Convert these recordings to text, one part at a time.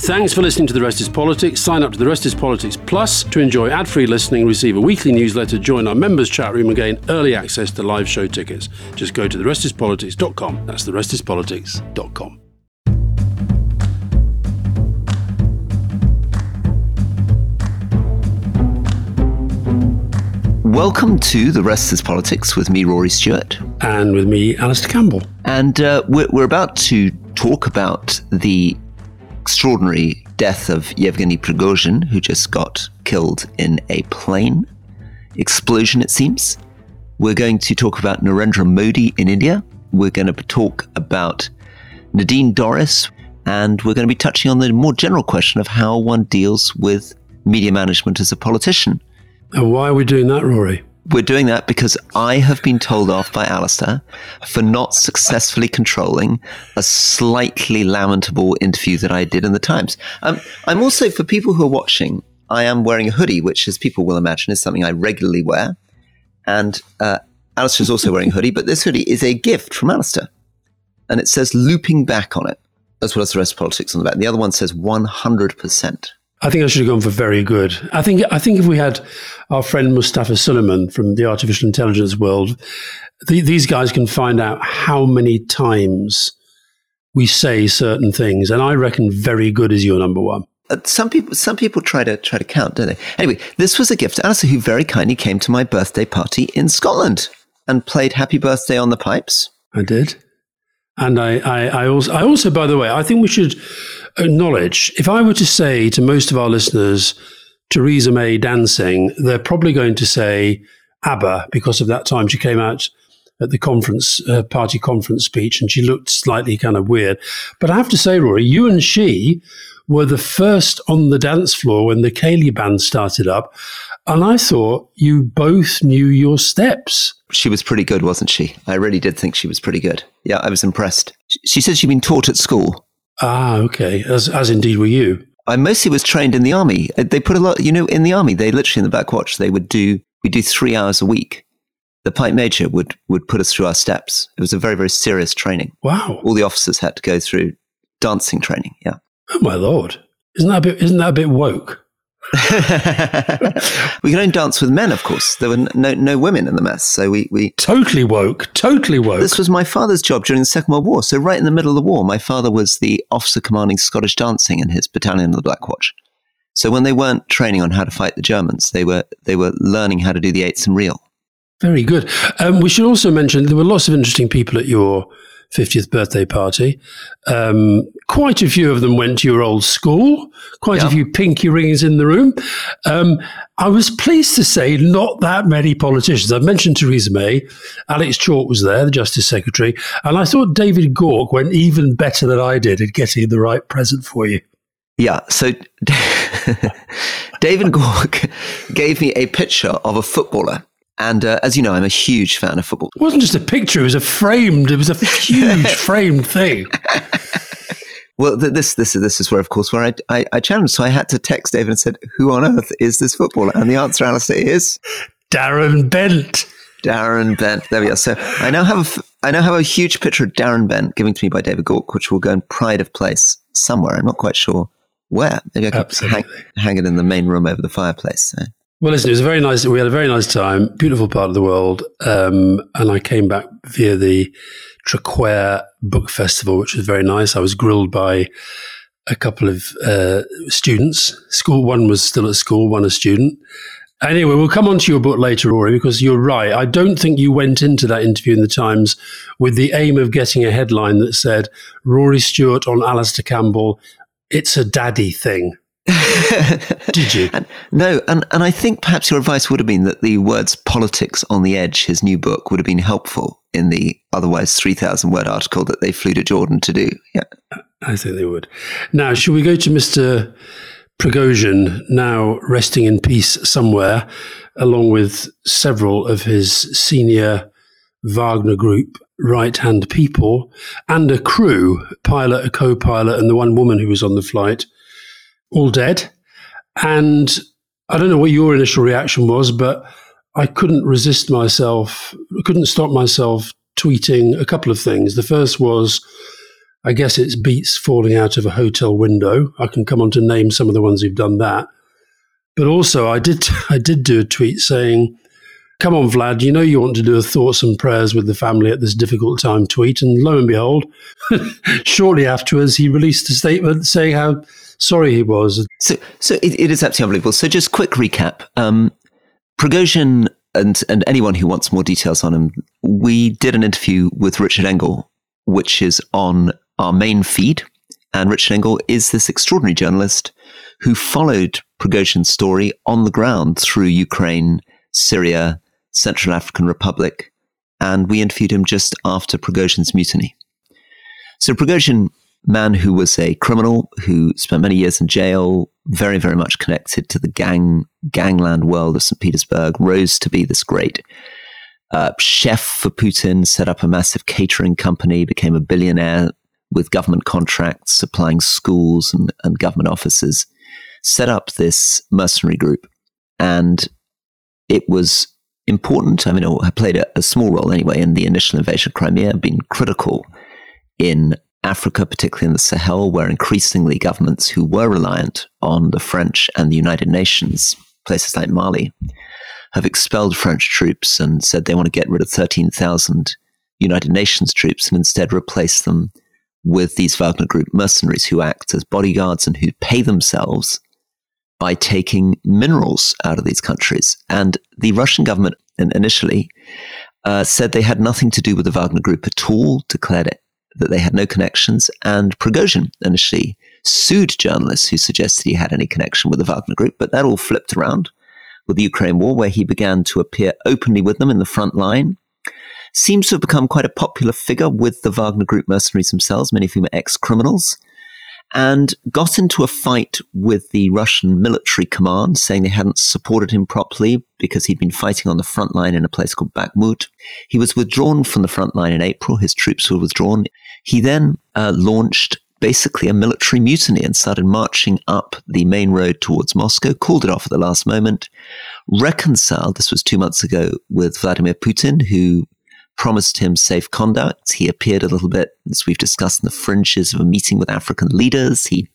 Thanks for listening to The Rest is Politics. Sign up to The Rest is Politics Plus to enjoy ad free listening, receive a weekly newsletter, join our members' chat room, and gain early access to live show tickets. Just go to therestispolitics.com. That's therestispolitics.com. Welcome to The Rest is Politics with me, Rory Stewart. And with me, Alastair Campbell. And uh, we're, we're about to talk about the extraordinary death of Yevgeny Prigozhin, who just got killed in a plane explosion, it seems. We're going to talk about Narendra Modi in India. We're going to talk about Nadine Dorries, and we're going to be touching on the more general question of how one deals with media management as a politician. And why are we doing that, Rory? We're doing that because I have been told off by Alastair for not successfully controlling a slightly lamentable interview that I did in the Times. Um, I'm also, for people who are watching, I am wearing a hoodie, which, as people will imagine, is something I regularly wear. And uh, Alastair is also wearing a hoodie, but this hoodie is a gift from Alastair. And it says looping back on it, as well as the rest of politics on the back. The other one says 100%. I think I should have gone for very good. I think I think if we had our friend Mustafa Suleyman from the artificial intelligence world, the, these guys can find out how many times we say certain things, and I reckon very good is your number one. Uh, some people, some people try to try to count, don't they? Anyway, this was a gift to Alastair, who very kindly came to my birthday party in Scotland and played "Happy Birthday" on the pipes. I did, and I, I, I also, I also, by the way, I think we should acknowledge if I were to say to most of our listeners, Theresa May dancing, they're probably going to say ABBA because of that time she came out at the conference uh, party conference speech and she looked slightly kind of weird. But I have to say, Rory, you and she were the first on the dance floor when the Ceilidh band started up. And I thought you both knew your steps. She was pretty good, wasn't she? I really did think she was pretty good. Yeah, I was impressed. She said she'd been taught at school. Ah, okay. As, as indeed were you. I mostly was trained in the army. Uh, they put a lot, you know, in the army, they literally in the Black Watch, they would do, we do three hours a week. The pipe major would, would put us through our steps. It was a very, very serious training. Wow. All the officers had to go through dancing training. Yeah. Oh my lord. Isn't that a bit, isn't that a bit woke? we could only dance with men, of course. There were no, no women in the mess. So we, we. Totally woke. Totally woke. This was my father's job during the Second World War. So, right in the middle of the war, my father was the officer commanding Scottish dancing in his battalion of the Black Watch. So, when they weren't training on how to fight the Germans, they were, they were learning how to do the eightsome reel. Very good. Um, we should also mention there were lots of interesting people at your 50th birthday party. Um, quite a few of them went to your old school, quite yeah. a few pinky rings in the room. Um, I was pleased to say not that many politicians. I've mentioned Theresa May, Alex Chalk was there, the Justice Secretary, and I thought David Gauke went even better than I did at getting the right present for you. Yeah, so David Gauke gave me a picture of a footballer and uh, as you know, I'm a huge fan of football. It wasn't just a picture; it was a framed. It was a huge framed thing. Well, this this this is where, of course, where I, I, I challenged. So I had to text David and said, "Who on earth is this footballer?" And the answer, Alastair, is Darren Bent. Darren Bent. There we are. So I now have a, I now have a huge picture of Darren Bent given to me by David Gauke, which will go in pride of place somewhere. I'm not quite sure where. Maybe I could hang, hang, it in the main room over the fireplace. So. Well, listen, it was a very nice. We had a very nice time. Beautiful part of the world, um, and I came back via the Traquair Book Festival, which was very nice. I was grilled by a couple of uh, students. School one was still at school, one a student. Anyway, we'll come on to your book later, Rory, because you're right. I don't think you went into that interview in the Times with the aim of getting a headline that said Rory Stewart on Alastair Campbell. It's a daddy thing. Did you? And, no, and, and I think perhaps your advice would have been that the words politics on the edge, his new book, would have been helpful in the otherwise 3,000 word article that they flew to Jordan to do. Yeah. I think they would. Now, should we go to Mr. Prigozhin, now resting in peace somewhere, along with several of his senior Wagner Group right hand people and a crew, pilot, a co pilot, and the one woman who was on the flight all dead. And I don't know what your initial reaction was, but I couldn't resist myself, couldn't stop myself tweeting a couple of things. The first was I guess it's beats falling out of a hotel window. I can come on to name some of the ones who've done that. But also, I did I did do a tweet saying, "Come on, Vlad, you know you want to do a thoughts and prayers with the family at this difficult time." Tweet, and lo and behold, shortly afterwards, he released a statement saying how sorry he was. So, so it, it is absolutely unbelievable. So, just quick recap: um, Prigozhin and and anyone who wants more details on him, we did an interview with Richard Engel, which is on our main feed. And Richard Engel is this extraordinary journalist who followed Prigozhin's story on the ground through Ukraine, Syria, Central African Republic, and we interviewed him just after Prigozhin's mutiny. So Prigozhin, man who was a criminal who spent many years in jail, very, very much connected to the gang gangland world of St. Petersburg, rose to be this great uh, chef for Putin, set up a massive catering company, became a billionaire with government contracts, supplying schools and, and government offices, set up this mercenary group. And it was important. I mean, it played a, a small role anyway in the initial invasion of Crimea, been critical in Africa, particularly in the Sahel, where increasingly governments who were reliant on the French and the United Nations, places like Mali, have expelled French troops and said they want to get rid of 13,000 United Nations troops and instead replace them with these Wagner Group mercenaries who act as bodyguards and who pay themselves by taking minerals out of these countries. And the Russian government initially uh, said they had nothing to do with the Wagner Group at all, declared it that they had no connections. And Prigozhin initially sued journalists who suggested he had any connection with the Wagner Group, but that all flipped around with the Ukraine war, where he began to appear openly with them in the front line. Seems to have become quite a popular figure with the Wagner Group mercenaries themselves, many of whom are ex criminals, and got into a fight with the Russian military command, saying they hadn't supported him properly because he'd been fighting on the front line in a place called Bakhmut. He was withdrawn from the front line in April. His troops were withdrawn. He then uh, launched basically a military mutiny and started marching up the main road towards Moscow, called it off at the last moment, reconciled, this was two months ago, with Vladimir Putin, who promised him safe conduct. He appeared a little bit, as we've discussed, in the fringes of a meeting with African leaders. He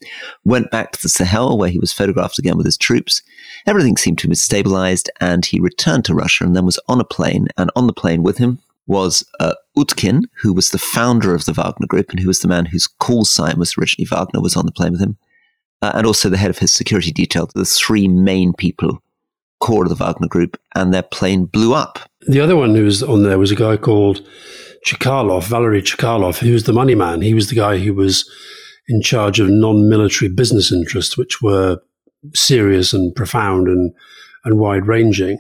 went back to the Sahel, where he was photographed again with his troops. Everything seemed to be stabilized, and he returned to Russia and then was on a plane. And on the plane with him was uh, Utkin, who was the founder of the Wagner Group and who was the man whose call sign was originally Wagner, was on the plane with him, uh, and also the head of his security detail. The three main people, core of the Wagner Group, and their plane blew up. The other one who was on there was a guy called Chekalov, Valery Chekalov. who was the money man. He was the guy who was in charge of non-military business interests, which were serious and profound and and wide ranging.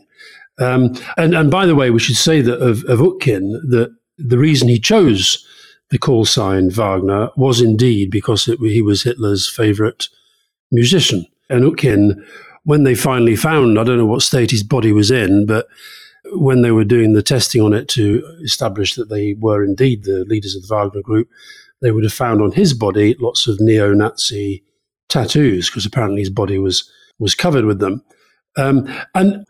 Um, and, and by the way, we should say that of, of Utkin, that the reason he chose the call sign Wagner was indeed because it, he was Hitler's favorite musician. And Utkin, when they finally found, I don't know what state his body was in, but when they were doing the testing on it to establish that they were indeed the leaders of the Wagner group, they would have found on his body lots of neo Nazi tattoos because apparently his body was, was covered with them. Um, and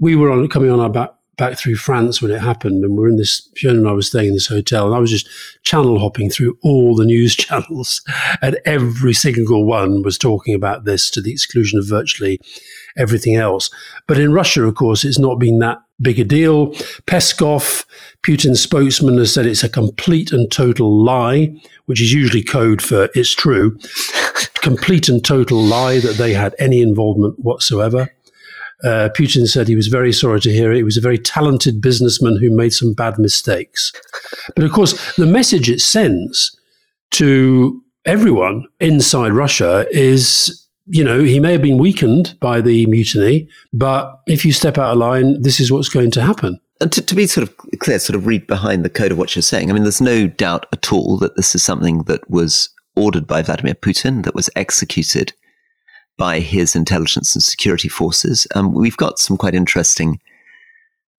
we were on coming on our back back through France when it happened, and we're in this. Fiona and I was staying in this hotel, and I was just channel hopping through all the news channels, and every single one was talking about this to the exclusion of virtually everything else. But in Russia, of course, it's not been that big a deal. Peskov, Putin's spokesman, has said it's a complete and total lie, which is usually code for it's true. complete and total lie that they had any involvement whatsoever. Uh, Putin said he was very sorry to hear it. He was a very talented businessman who made some bad mistakes. But of course, the message it sends to everyone inside Russia is you know, he may have been weakened by the mutiny, but if you step out of line, this is what's going to happen. And to, to, be sort of clear, sort of read behind the code of what you're saying, I mean, there's no doubt at all that this is something that was ordered by Vladimir Putin, that was executed by his intelligence and security forces. Um, we've got some quite interesting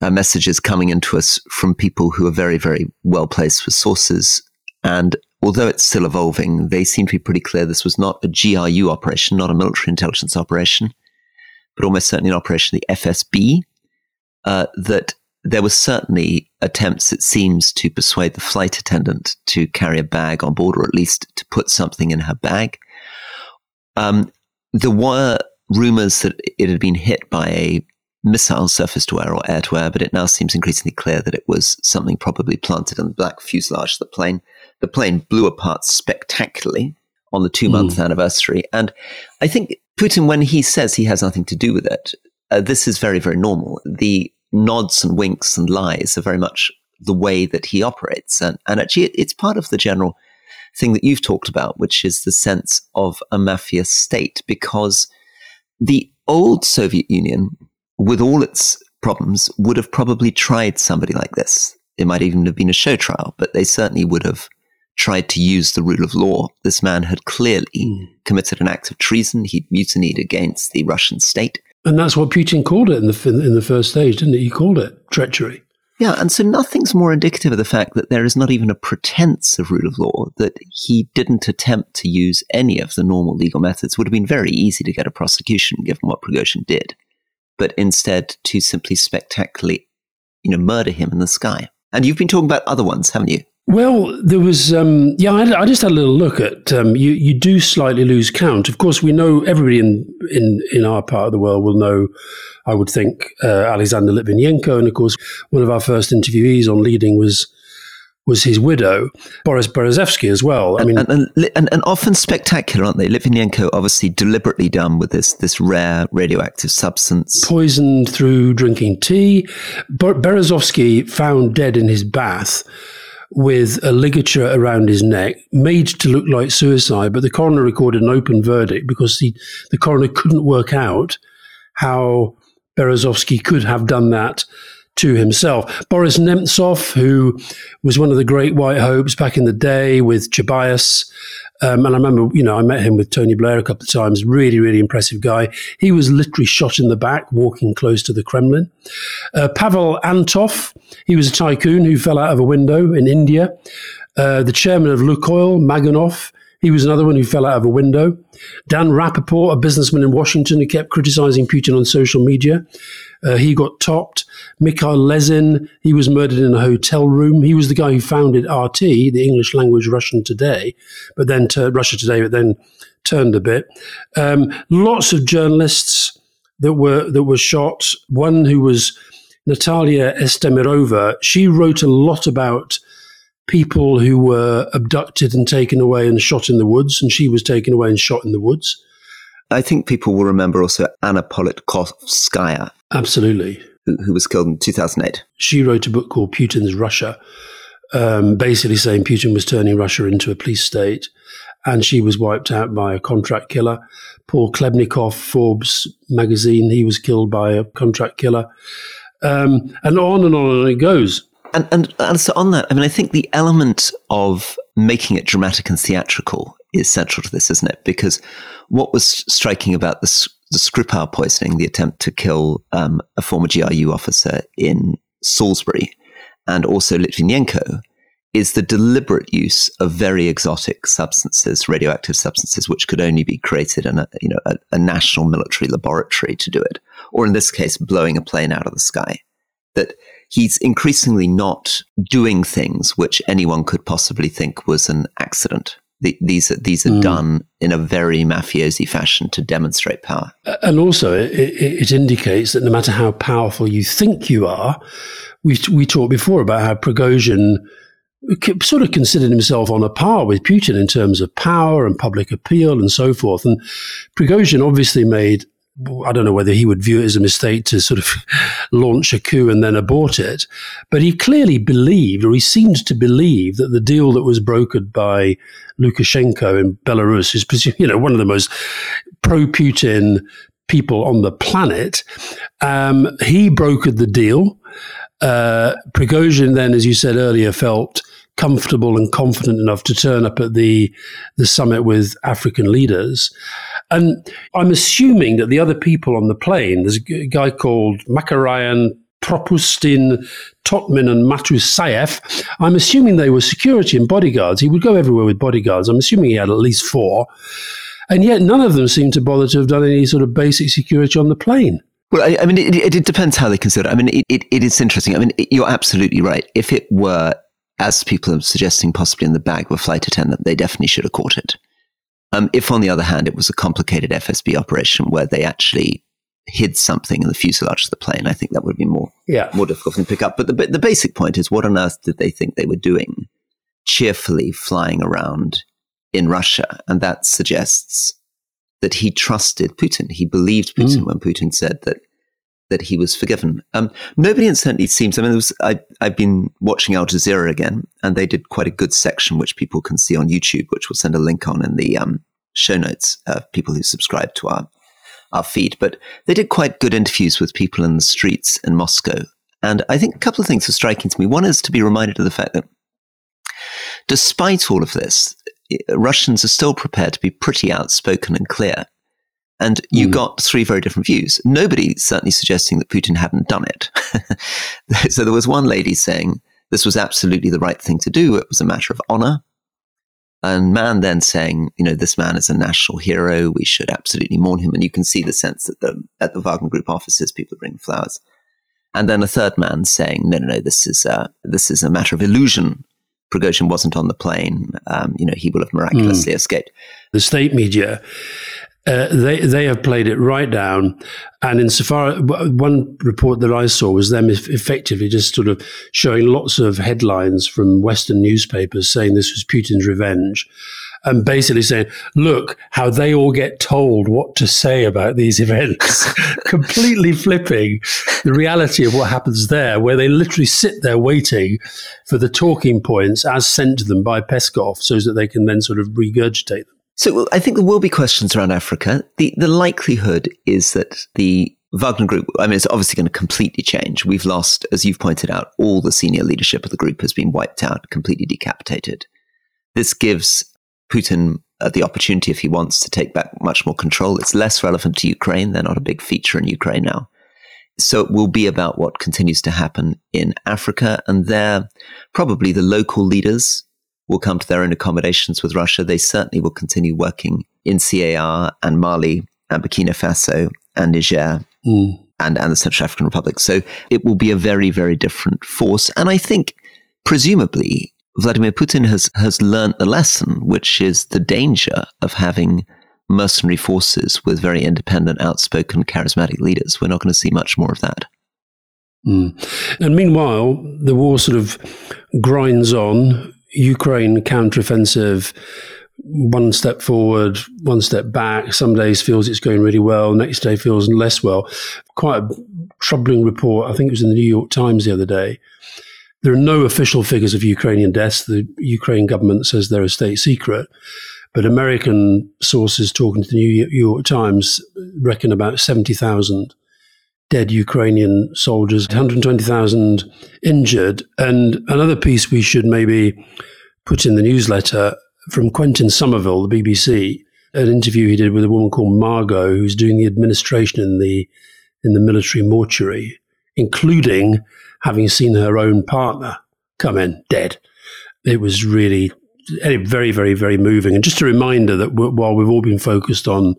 uh, messages coming into us from people who are very, very well placed with sources. And although it's still evolving, they seem to be pretty clear this was not a GRU operation, not a military intelligence operation, but almost certainly an operation, of the FSB, uh, that there were certainly attempts, it seems, to persuade the flight attendant to carry a bag on board, or at least to put something in her bag. Um, there were rumors that it had been hit by a missile surface to air or air to air, but it now seems increasingly clear that it was something probably planted in the black fuselage of the plane. The plane blew apart spectacularly on the two month mm. anniversary. And I think Putin, when he says he has nothing to do with it, uh, this is very, very normal. The nods and winks and lies are very much the way that he operates. And, and actually, it, it's part of the general thing that you've talked about, which is the sense of a mafia state, because the old Soviet Union, with all its problems, would have probably tried somebody like this. It might even have been a show trial, but they certainly would have tried to use the rule of law. This man had clearly mm. committed an act of treason. He'd mutinied against the Russian state. And that's what Putin called it in the in the first stage, didn't he? He called it treachery. Yeah, and so nothing's more indicative of the fact that there is not even a pretense of rule of law, that he didn't attempt to use any of the normal legal methods. It would have been very easy to get a prosecution given what Prigozhin did, but instead to simply spectacularly, you know, murder him in the sky. And you've been talking about other ones, haven't you? Well, there was, um, yeah, I, I, just had a little look at, um, you, you do slightly lose count. Of course, we know everybody in, in, in our part of the world will know, I would think, uh, Alexander Litvinenko. And of course, one of our first interviewees on leading was, was his widow, Boris Berezovsky, as well. I mean, and, and, and, and, often spectacular, aren't they? Litvinenko, obviously deliberately done with this this rare radioactive substance, poisoned through drinking tea. Berezovsky found dead in his bath with a ligature around his neck, made to look like suicide, but the coroner recorded an open verdict because the, the coroner couldn't work out how Berezovsky could have done that to himself. Boris Nemtsov, who was one of the great white hopes back in the day with Chubais um, and I remember, you know, I met him with Tony Blair a couple of times. Really, really impressive guy. He was literally shot in the back walking close to the Kremlin. Uh, Pavel Antov, he was a tycoon who fell out of a window in India. Uh, the chairman of Lukoil, Maganov, he was another one who fell out of a window. Dan Rappaport, a businessman in Washington who kept criticizing Putin on social media. Uh, he got topped. Mikhail Lesin, he was murdered in a hotel room. He was the guy who founded RT, the English language Russian Today, but then to Russia Today, but then turned a bit. Um, lots of journalists that were that were shot. One who was Natalia Estemirova. She wrote a lot about people who were abducted and taken away and shot in the woods, and she was taken away and shot in the woods. I think people will remember also Anna Politkovskaya. Absolutely. Who, who was killed in 2008. She wrote a book called Putin's Russia, um, basically saying Putin was turning Russia into a police state. And she was wiped out by a contract killer. Paul Klebnikov, Forbes magazine, he was killed by a contract killer. Um, and on and on and it goes. And, and, and so on that, I mean, I think the element of making it dramatic and theatrical is central to this, isn't it? Because what was striking about the, the Skripal poisoning, the attempt to kill um, a former GRU officer in Salisbury, and also Litvinenko, is the deliberate use of very exotic substances, radioactive substances, which could only be created in a, you know, a, a national military laboratory to do it, or in this case, blowing a plane out of the sky. That he's increasingly not doing things which anyone could possibly think was an accident. The, these are these are mm. done in a very mafiosi fashion to demonstrate power. And also, it, it, indicates that no matter how powerful you think you are, we we talked before about how Prigozhin sort of considered himself on a par with Putin in terms of power and public appeal and so forth. And Prigozhin obviously made I don't know whether he would view it as a mistake to sort of launch a coup and then abort it, but he clearly believed, or he seemed to believe, that the deal that was brokered by Lukashenko in Belarus, who's you know one of the most pro-Putin people on the planet, um, he brokered the deal. Uh, Prigozhin then, as you said earlier, felt comfortable and confident enough to turn up at the the summit with African leaders. And I'm assuming that the other people on the plane, there's a guy called Makaryan Propustin, Totmin, and Matuseyev. I'm assuming they were security and bodyguards. He would go everywhere with bodyguards. I'm assuming he had at least four. And yet none of them seem to bother to have done any sort of basic security on the plane. Well, I, I mean, it, it, it, depends how they consider it. I mean, it, it, it is interesting. I mean, you're absolutely right. If it were, as people are suggesting, possibly in the bag of a flight attendant, they definitely should have caught it. Um, if, on the other hand, it was a complicated FSB operation where they actually hid something in the fuselage of the plane, I think that would be more yeah. more difficult to pick up. But the the basic point is, what on earth did they think they were doing, cheerfully flying around in Russia? And that suggests that he trusted Putin. He believed Putin mm. when Putin said that that he was forgiven. Um, nobody incidentally seems. I mean, was, I, I've been watching Al Jazeera again, and they did quite a good section which people can see on YouTube, which we'll send a link on in the um, show notes. Uh, people who subscribe to our our feed, but they did quite good interviews with people in the streets in Moscow. And I think a couple of things were striking to me. One is to be reminded of the fact that despite all of this, Russians are still prepared to be pretty outspoken and clear. And you mm. got three very different views. Nobody certainly suggesting that Putin hadn't done it. so there was one lady saying this was absolutely the right thing to do. It was a matter of honor. And man then saying, you know, this man is a national hero. We should absolutely mourn him. And you can see the sense that the, at the Wagner Group offices, people bring flowers. And then a third man saying, no, no, no, this is a, this is a matter of illusion. Prigozhin wasn't on the plane. Um, you know, he will have miraculously mm. escaped. The state media uh, they they have played it right down, and insofar one report that I saw was them effectively just sort of showing lots of headlines from Western newspapers saying this was Putin's revenge, and basically saying, "Look how they all get told what to say about these events," completely flipping the reality of what happens there, where they literally sit there waiting for the talking points as sent to them by Peskov, so that they can then sort of regurgitate them. So I think there will be questions around Africa. The the likelihood is that the Wagner Group, I mean, it's obviously going to completely change. We've lost, as you've pointed out, all the senior leadership of the group has been wiped out, completely decapitated. This gives Putin uh, the opportunity, if he wants, to take back much more control. It's less relevant to Ukraine. They're not a big feature in Ukraine now. So it will be about what continues to happen in Africa. And there, probably the local leaders will come to their own accommodations with Russia. They certainly will continue working in CAR and Mali and Burkina Faso and Niger mm. and, and the Central African Republic. So it will be a very, very different force. And I think, presumably, Vladimir Putin has, has learned the lesson, which is the danger of having mercenary forces with very independent, outspoken, charismatic leaders. We're not going to see much more of that. Mm. And meanwhile, the war sort of grinds on. Ukraine counteroffensive, one step forward, one step back. Some days feels it's going really well, next day feels less well. Quite a troubling report. I think it was in the New York Times the other day. There are no official figures of Ukrainian deaths. The Ukraine government says they're a state secret. But American sources talking to the New York Times reckon about 70,000 dead Ukrainian soldiers, 120,000 injured. And another piece we should maybe put in the newsletter from Quentin Somerville, the BBC, an interview he did with a woman called Margot, who's doing the administration in the in the military mortuary, including having seen her own partner come in dead. It was really eh, very, very, very moving. And just a reminder that while we've all been focused on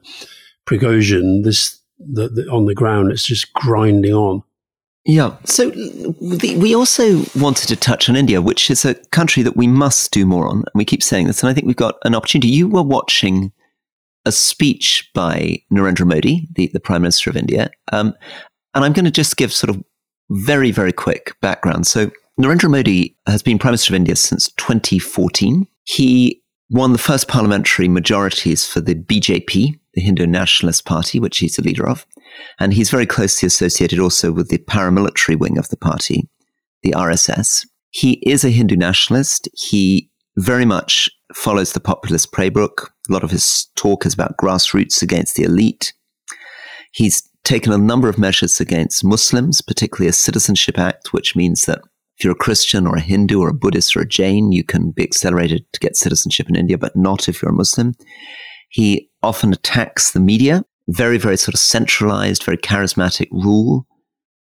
Prigozhin, this the, the, on the ground. It's just grinding on. Yeah. So we also wanted to touch on India, which is a country that we must do more on. And we keep saying this, and I think we've got an opportunity. You were watching a speech by Narendra Modi, the, the Prime Minister of India. Um, and I'm going to just give sort of very, very quick background. So Narendra Modi has been Prime Minister of India since 2014. He won the first parliamentary majorities for the BJP, the Hindu Nationalist Party, which he's the leader of. And he's very closely associated also with the paramilitary wing of the party, the RSS. He is a Hindu nationalist. He very much follows the populist playbook. A lot of his talk is about grassroots against the elite. He's taken a number of measures against Muslims, particularly a Citizenship Act, which means that if you're a Christian or a Hindu or a Buddhist or a Jain, you can be accelerated to get citizenship in India, but not if you're a Muslim. He often attacks the media, very, very sort of centralized, very charismatic rule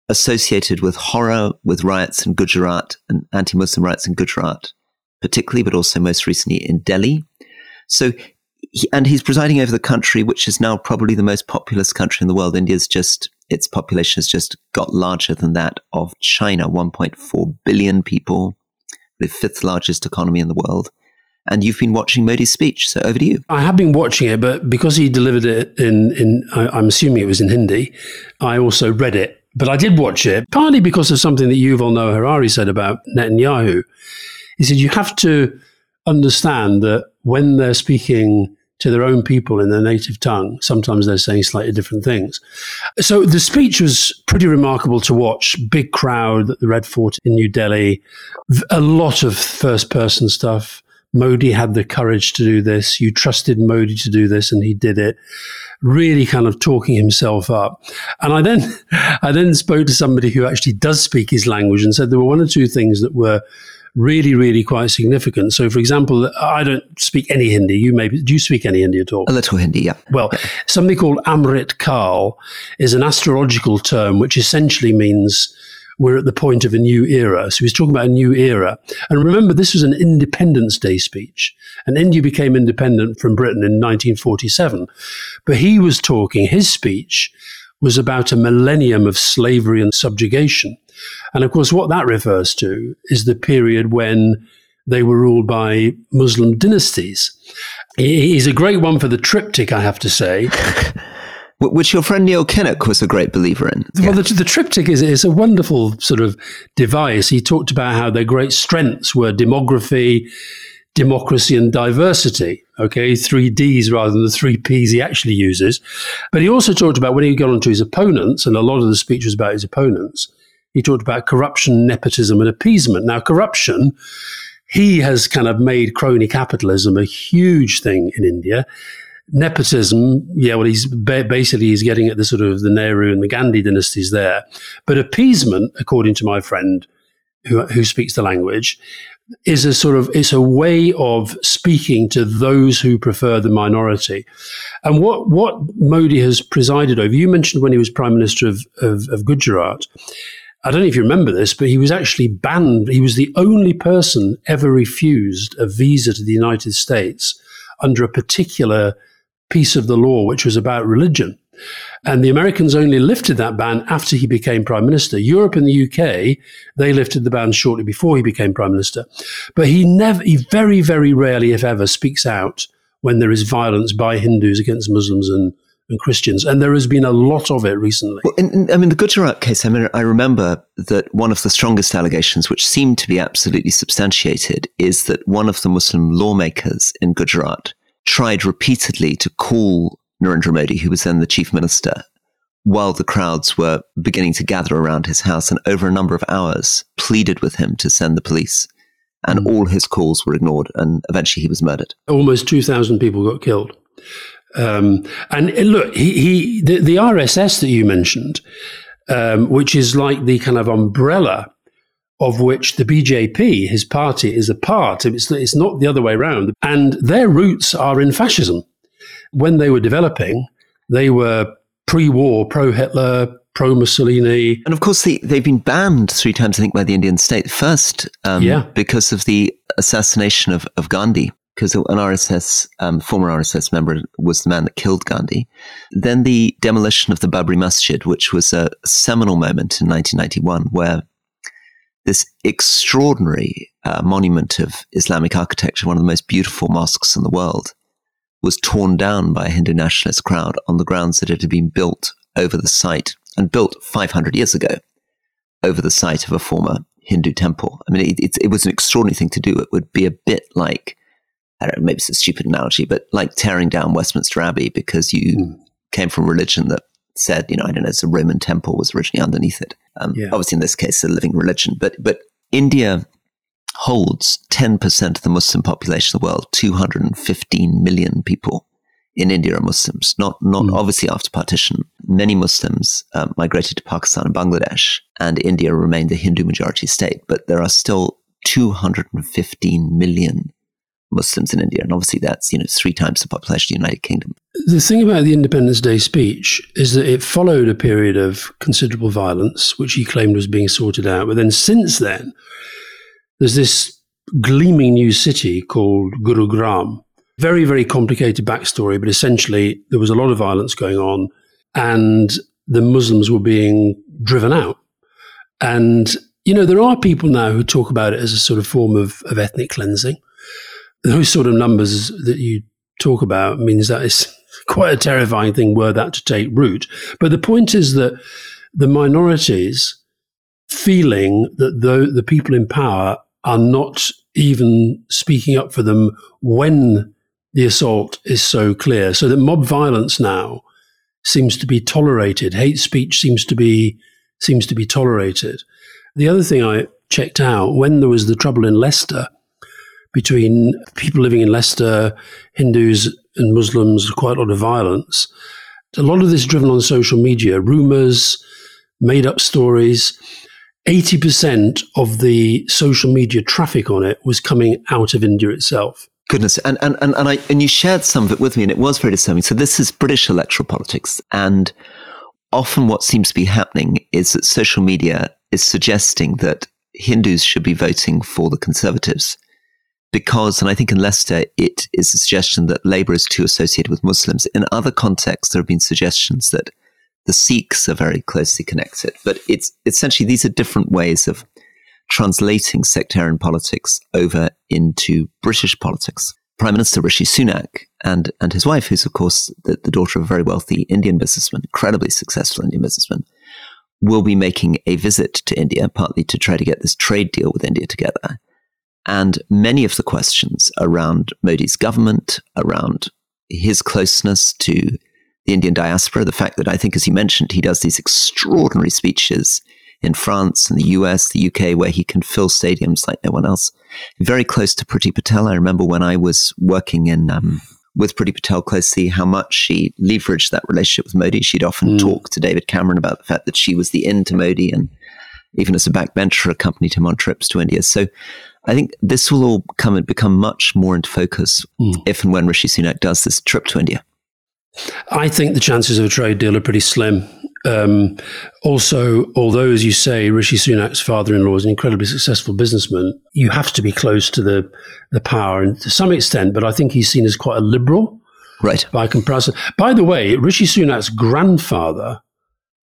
associated with horror, with riots in Gujarat and anti Muslim riots in Gujarat, particularly, but also most recently in Delhi. So, he, and he's presiding over the country, which is now probably the most populous country in the world. India's just its population has just got larger than that of China, 1.4 billion people, the fifth largest economy in the world. And you've been watching Modi's speech, so over to you. I have been watching it, but because he delivered it in, in I'm assuming it was in Hindi, I also read it. But I did watch it, partly because of something that Yuval Noah Harari said about Netanyahu. He said, you have to understand that when they're speaking to their own people in their native tongue. Sometimes they're saying slightly different things. So the speech was pretty remarkable to watch. Big crowd at the Red Fort in New Delhi, a lot of first person stuff. Modi had the courage to do this. You trusted Modi to do this, and he did it. Really, kind of talking himself up. And I then, I then spoke to somebody who actually does speak his language and said there were one or two things that were really, really quite significant. So, for example, I don't speak any Hindi. You maybe do you speak any Hindi at all? A little Hindi, yeah. Well, yeah. something called Amrit Kal is an astrological term which essentially means we're at the point of a new era. So he's talking about a new era. And remember, this was an Independence Day speech. And India became independent from Britain in 1947. But he was talking, his speech was about a millennium of slavery and subjugation. And of course, what that refers to is the period when they were ruled by Muslim dynasties. He's a great one for the triptych, I have to say. Which your friend Neil Kinnock was a great believer in. Well, the, the, triptych is, is a wonderful sort of device. He talked about how their great strengths were demography, democracy, and diversity. Okay, three Ds rather than the three Ps he actually uses. But he also talked about when he got onto his opponents, and a lot of the speech was about his opponents, he talked about corruption, nepotism, and appeasement. Now, corruption, he has kind of made crony capitalism a huge thing in India. Nepotism, yeah, well, he's basically he's getting at the sort of the Nehru and the Gandhi dynasties there. But appeasement, according to my friend who, who speaks the language, is a sort of it's a way of speaking to those who prefer the minority. And what what Modi has presided over, you mentioned when he was prime minister of, of, of Gujarat, I don't know if you remember this, but he was actually banned. He was the only person ever refused a visa to the United States under a particular piece of the law, which was about religion. And the Americans only lifted that ban after he became prime minister. Europe and the UK, they lifted the ban shortly before he became prime minister. But he never, he very, very rarely, if ever, speaks out when there is violence by Hindus against Muslims and and Christians. And there has been a lot of it recently. Well, in, in, I mean, the Gujarat case, I mean, I remember that one of the strongest allegations, which seemed to be absolutely substantiated, is that one of the Muslim lawmakers in Gujarat tried repeatedly to call Narendra Modi, who was then the chief minister, while the crowds were beginning to gather around his house, and over a number of hours pleaded with him to send the police. And mm. all his calls were ignored, and eventually he was murdered. Almost 2,000 people got killed. Um, and look, he, he the, the, RSS that you mentioned, um, which is like the kind of umbrella of which the BJP, his party, is a part. It's, it's not the other way around. And their roots are in fascism. When they were developing, they were pre war, pro Hitler, pro Mussolini. And of course, they, they've been banned three times, I think, by the Indian state. First, um, yeah. because of the assassination of, of Gandhi because an RSS, um, former RSS member was the man that killed Gandhi. Then the demolition of the Babri Masjid, which was a seminal moment in 1991, where this extraordinary uh, monument of Islamic architecture, one of the most beautiful mosques in the world, was torn down by a Hindu nationalist crowd on the grounds that it had been built over the site and built 500 years ago over the site of a former Hindu temple. I mean, it, it, it was an extraordinary thing to do. It would be a bit like I don't know, maybe it's a stupid analogy, but like tearing down Westminster Abbey because you mm. came from a religion that said, you know, I don't know, it's a Roman temple was originally underneath it. Um, yeah. Obviously, in this case, a living religion, but but India holds 10% of the Muslim population of the world, 215 million people in India are Muslims, not, not mm. obviously after partition. Many Muslims um, migrated to Pakistan and Bangladesh, and India remained a Hindu majority state, but there are still 215 million Muslims in India. And obviously, that's you know three times the population of the United Kingdom. The thing about the Independence Day speech is that it followed a period of considerable violence, which he claimed was being sorted out. But then, since then, there's this gleaming new city called Gurugram. Very, very complicated backstory, but essentially, there was a lot of violence going on. And the Muslims were being driven out. And, you know, there are people now who talk about it as a sort of form of, of ethnic cleansing. Those sort of numbers that you talk about means that it's quite a terrifying thing were that to take root. But the point is that the minorities feeling that the, the people in power are not even speaking up for them when the assault is so clear. So that mob violence now seems to be tolerated. Hate speech seems to be seems to be tolerated. The other thing I checked out when there was the trouble in Leicester between people living in Leicester, Hindus and Muslims, quite a lot of violence. A lot of this driven on social media, rumors, made up stories. 80% of the social media traffic on it was coming out of India itself. Goodness, and and and and, I, and you shared some of it with me, and it was very disturbing. So this is British electoral politics, and often what seems to be happening is that social media is suggesting that Hindus should be voting for the Conservatives because, and I think in Leicester, it is a suggestion that Labour is too associated with Muslims. In other contexts, there have been suggestions that the Sikhs are very closely connected, but it's essentially these are different ways of translating sectarian politics over into British politics. Prime Minister Rishi Sunak and, and his wife, who's of course the, the daughter of a very wealthy Indian businessman, incredibly successful Indian businessman, will be making a visit to India, partly to try to get this trade deal with India together. And many of the questions around Modi's government, around his closeness to the Indian diaspora, the fact that I think, as you mentioned, he does these extraordinary speeches in France and the US, the UK, where he can fill stadiums like no one else. Very close to Priti Patel. I remember when I was working in um, with Priti Patel closely, how much she leveraged that relationship with Modi. She'd often mm. talk to David Cameron about the fact that she was the in to Modi and even as a backbencher accompanied him on trips to India. So I think this will all come and become much more into focus mm. if and when Rishi Sunak does this trip to India. I think the chances of a trade deal are pretty slim. Um, also, although, as you say, Rishi Sunak's father-in-law is an incredibly successful businessman, you have to be close to the the power, and to some extent. But I think he's seen as quite a liberal, right? By comparison. By the way, Rishi Sunak's grandfather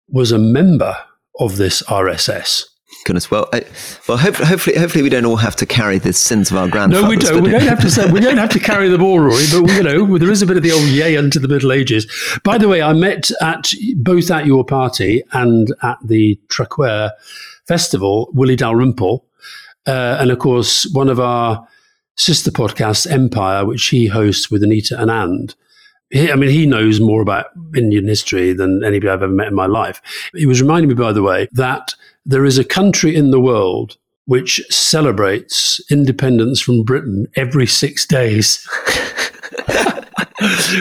was a member of this RSS. Goodness, well, I, well, hopefully, hopefully, hopefully, we don't all have to carry the sins of our grandfathers. No, we don't. We don't have to. Say, we don't have to carry them all, Rory. But you know, there is a bit of the old yay unto the Middle Ages. By the way, I met at both at your party and at the Traquair Festival, Willie Dalrymple, uh, and of course, one of our sister podcasts, Empire, which he hosts with Anita Anand. He, I mean, he knows more about Indian history than anybody I've ever met in my life. He was reminding me, by the way, that there is a country in the world which celebrates independence from Britain every six days.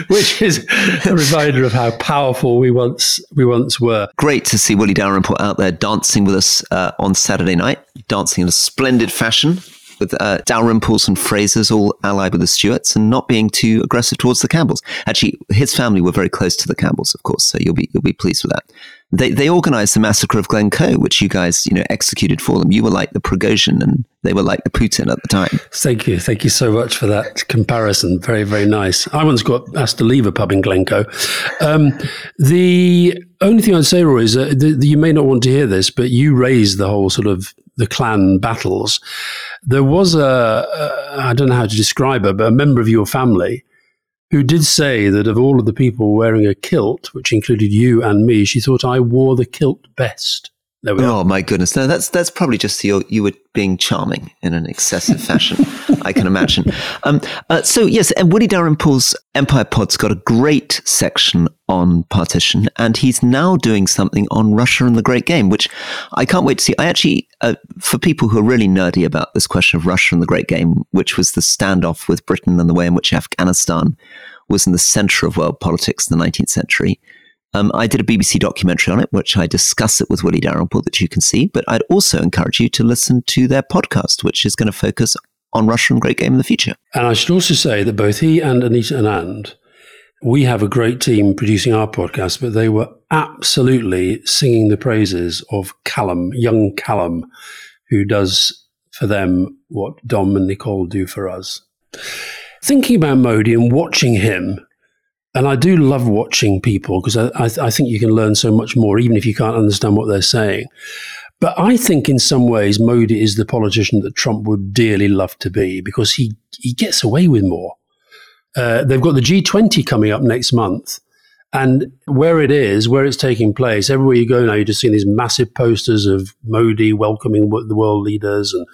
which is a reminder of how powerful we once we once were. Great to see Willie Dalrymple out there dancing with us uh, on Saturday night, dancing in a splendid fashion with uh, Dalrymples and Frasers all allied with the Stuarts and not being too aggressive towards the Campbells. Actually, his family were very close to the Campbells, of course, so you'll be you'll be pleased with that. They they organized the massacre of Glencoe, which you guys you know executed for them. You were like the Prigozhin, and they were like the Putin at the time. Thank you, thank you so much for that comparison. Very very nice. I once got asked to leave a pub in Glencoe. Um, the only thing I'd say, Roy, is that the, the, you may not want to hear this, but you raised the whole sort of the clan battles. There was a a I don't know how to describe her, but a member of your family who did say that of all of the people wearing a kilt, which included you and me, she thought I wore the kilt best. Oh my goodness! No, that's that's probably just you. You were being charming in an excessive fashion. I can imagine. Um, uh, so yes, and Woody Dalrymple's Empire Pod's got a great section on partition, and he's now doing something on Russia and the Great Game, which I can't wait to see. I actually, uh, for people who are really nerdy about this question of Russia and the Great Game, which was the standoff with Britain and the way in which Afghanistan was in the center of world politics in the 19th century. Um, I did a BBC documentary on it, which I discuss it with Willie Dalrymple that you can see. But I'd also encourage you to listen to their podcast, which is going to focus on Russia and Great Game in the future. And I should also say that both he and Anita Anand, we have a great team producing our podcast, but they were absolutely singing the praises of Callum, young Callum, who does for them what Dom and Nicole do for us. Thinking about Modi and watching him And I do love watching people because I, I, I think you can learn so much more, even if you can't understand what they're saying. But I think in some ways, Modi is the politician that Trump would dearly love to be because he, he gets away with more. Uh, they've got the G20 coming up next month. And where it is, where it's taking place, everywhere you go now, you're just seeing these massive posters of Modi welcoming the world leaders and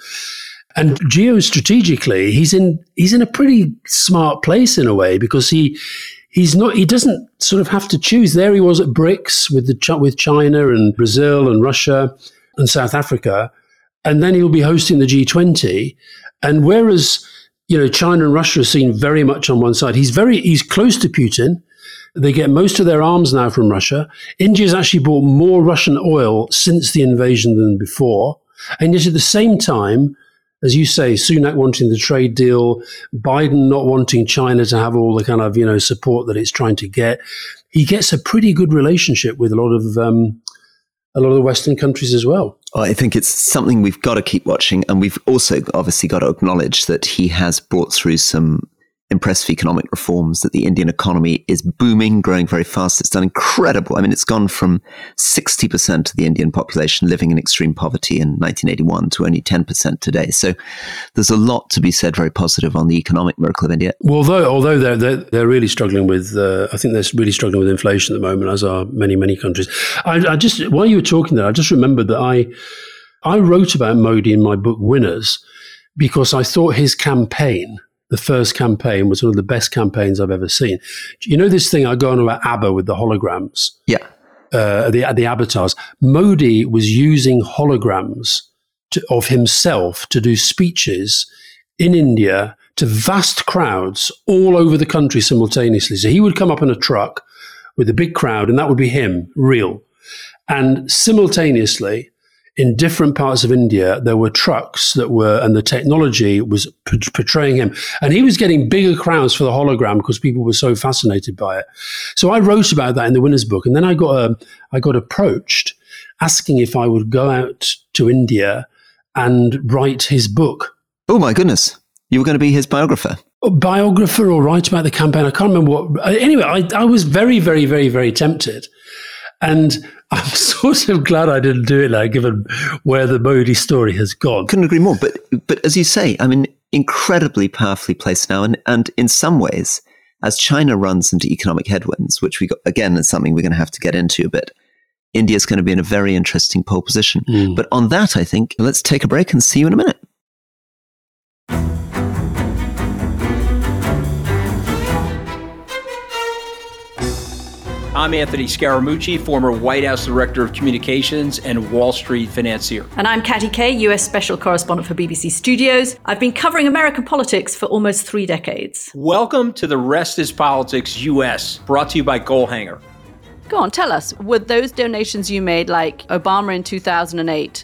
and geostrategically, he's in he's in a pretty smart place in a way because he he's not he doesn't sort of have to choose. There he was at BRICS with the with China and Brazil and Russia and South Africa, and then he'll be hosting the G20. And whereas you know China and Russia are seen very much on one side, he's very he's close to Putin. They get most of their arms now from Russia. India's actually bought more Russian oil since the invasion than before. And yet at the same time, as you say, Sunak wanting the trade deal, Biden not wanting China to have all the kind of you know support that it's trying to get, he gets a pretty good relationship with a lot of um, a lot of the Western countries as well. I think it's something we've got to keep watching, and we've also obviously got to acknowledge that he has brought through some impressive economic reforms that the Indian economy is booming, growing very fast. It's done incredible. I mean, it's gone from 60% of the Indian population living in extreme poverty in 1981 to only 10% today. So there's a lot to be said very positive on the economic miracle of India. Well, although, although they're, they're, they're really struggling with, uh, I think they're really struggling with inflation at the moment, as are many, many countries. I, I just, while you were talking there, I just remembered that I, I wrote about Modi in my book Winners because I thought his campaign – the first campaign was one of the best campaigns I've ever seen. You know this thing I go on about ABBA with the holograms? Yeah. Uh, the, the avatars. Modi was using holograms to, of himself to do speeches in India to vast crowds all over the country simultaneously. So he would come up in a truck with a big crowd, and that would be him, real. And simultaneously, in different parts of India, there were trucks that were, and the technology was p- portraying him. And he was getting bigger crowds for the hologram because people were so fascinated by it. So I wrote about that in the winner's book. And then I got, a, I got approached asking if I would go out to India and write his book. Oh, my goodness. You were going to be his biographer. Biographer or write about the campaign. I can't remember what. Anyway, I, I was very, very, very, very tempted. And I'm sort of glad I didn't do it now, given where the Modi story has gone. Couldn't agree more. But but as you say, I mean, incredibly powerfully placed now, and and in some ways, as China runs into economic headwinds, which we got, again is something we're going to have to get into a bit. India's going to be in a very interesting pole position. Mm. But on that, I think let's take a break and see you in a minute. I'm Anthony Scaramucci, former White House Director of Communications and Wall Street financier. And I'm Katty Kay, US Special Correspondent for BBC Studios. I've been covering American politics for almost three decades. Welcome to The Rest is Politics US, brought to you by Goalhanger. Go on, tell us, were those donations you made, like Obama in 2008,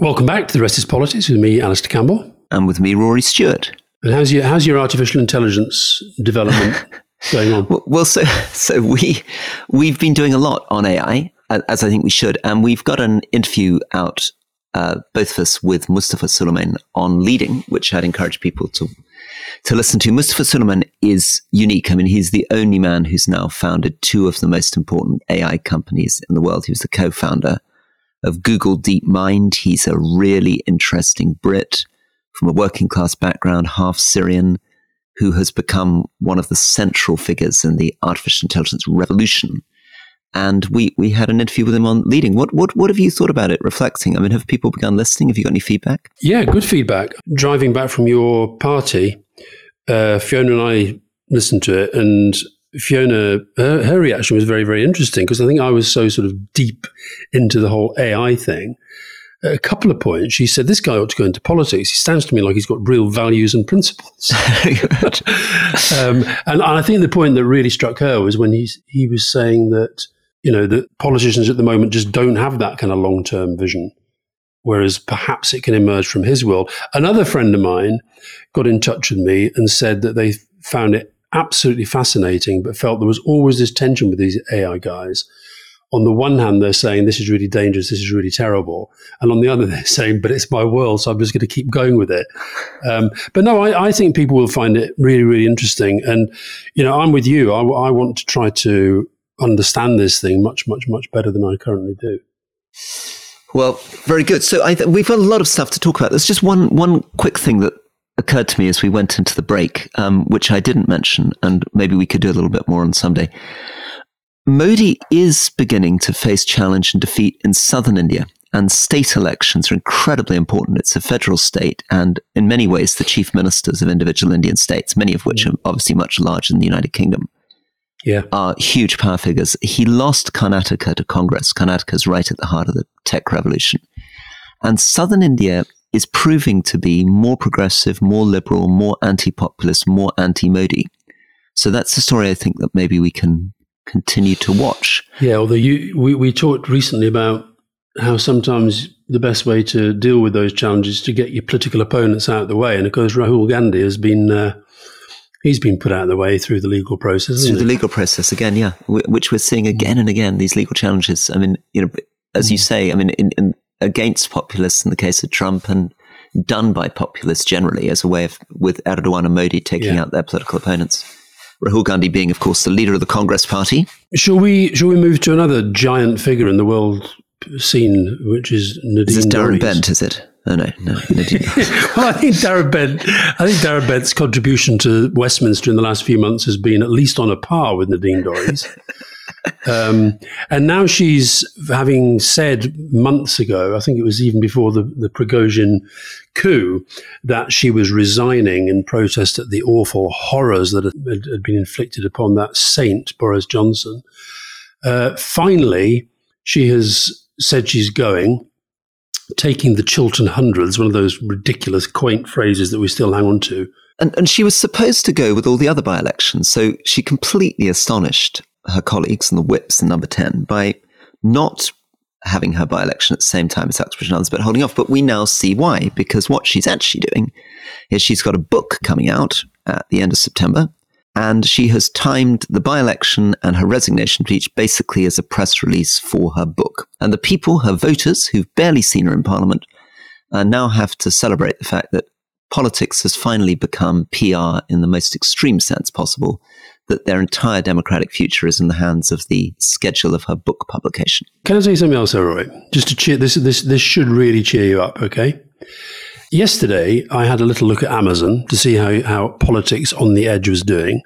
Welcome back to The Rest is Politics with me, Alastair Campbell. And with me, Rory Stewart. And how's your, how's your artificial intelligence development going on? Well, so, so we, we've been doing a lot on AI, as I think we should. And we've got an interview out, uh, both of us, with Mustafa Suleyman on leading, which I'd encourage people to to listen to. Mustafa Suleyman is unique. I mean, he's the only man who's now founded two of the most important AI companies in the world. He was the co-founder of Google DeepMind. He's a really interesting Brit from a working class background, half Syrian, who has become one of the central figures in the artificial intelligence revolution. And we, we had an interview with him on leading. What, what, what have you thought about it, reflecting? I mean, have people begun listening? Have you got any feedback? Yeah, good feedback. Driving back from your party, uh, Fiona and I listened to it, and Fiona, her, her reaction was very, very interesting because I think I was so sort of deep into the whole AI thing. A couple of points, she said, This guy ought to go into politics. He stands to me like he's got real values and principles. um, and I think the point that really struck her was when he, he was saying that, you know, that politicians at the moment just don't have that kind of long term vision whereas perhaps it can emerge from his world. Another friend of mine got in touch with me and said that they found it absolutely fascinating, but felt there was always this tension with these AI guys. On the one hand, they're saying this is really dangerous, this is really terrible, and on the other, they're saying, "But it's my world, so I'm just going to keep going with it." Um, but no, I, I, think people will find it really, really interesting, and you know, I'm with you. I, I want to try to understand this thing much, much, much better than I currently do. Well, very good. So th- we've got a lot of stuff to talk about. There's just one one quick thing that occurred to me as we went into the break, um, which I didn't mention, and maybe we could do a little bit more on Sunday. Modi is beginning to face challenge and defeat in southern India, and state elections are incredibly important. It's a federal state, and in many ways, the chief ministers of individual Indian states, many of which are obviously much larger than the United Kingdom, yeah. are huge power figures. He lost Karnataka to Congress. Karnataka is right at the heart of the tech revolution. And southern India is proving to be more progressive, more liberal, more anti populist, more anti Modi. So that's the story I think that maybe we can continue to watch. Yeah, although you, we, we talked recently about how sometimes the best way to deal with those challenges is to get your political opponents out of the way. And of course, Rahul Gandhi has been. Uh, He's been put out of the way through the legal process. Through the he? legal process again, yeah, which we're seeing again and again. These legal challenges. I mean, you know, as you mm. say, I mean, in, in, against populists in the case of Trump, and done by populists generally as a way of with Erdogan and Modi taking yeah. out their political opponents. Rahul Gandhi being, of course, the leader of the Congress Party. Shall we? Shall we move to another giant figure in the world scene, which is Nadine? Is this Darren Dorries? Bent? Is it? Oh no, no. well, I think Darren Bent. I think Darren Bent's contribution to Westminster in the last few months has been at least on a par with Nadine Dorries. um, and now she's having said months ago, I think it was even before the, the Prigozhin coup, that she was resigning in protest at the awful horrors that had, had been inflicted upon that saint, Boris Johnson. Uh, finally, she has said she's going taking the Chiltern Hundreds, one of those ridiculous, quaint phrases that we still hang on to. And, and she was supposed to go with all the other by elections. So she completely astonished her colleagues and the whips in number 10 by not having her by election at the same time as Uxbridge and others, but holding off. But we now see why, because what she's actually doing is she's got a book coming out at the end of September and she has timed the by election and her resignation speech basically as a press release for her book. And the people, her voters, who've barely seen her in Parliament, uh, now have to celebrate the fact that politics has finally become PR in the most extreme sense possible, that their entire democratic future is in the hands of the schedule of her book publication. Can I say something else, Roy? Just to cheer this, this, this should really cheer you up, okay? Yesterday, I had a little look at Amazon to see how, how politics on the edge was doing.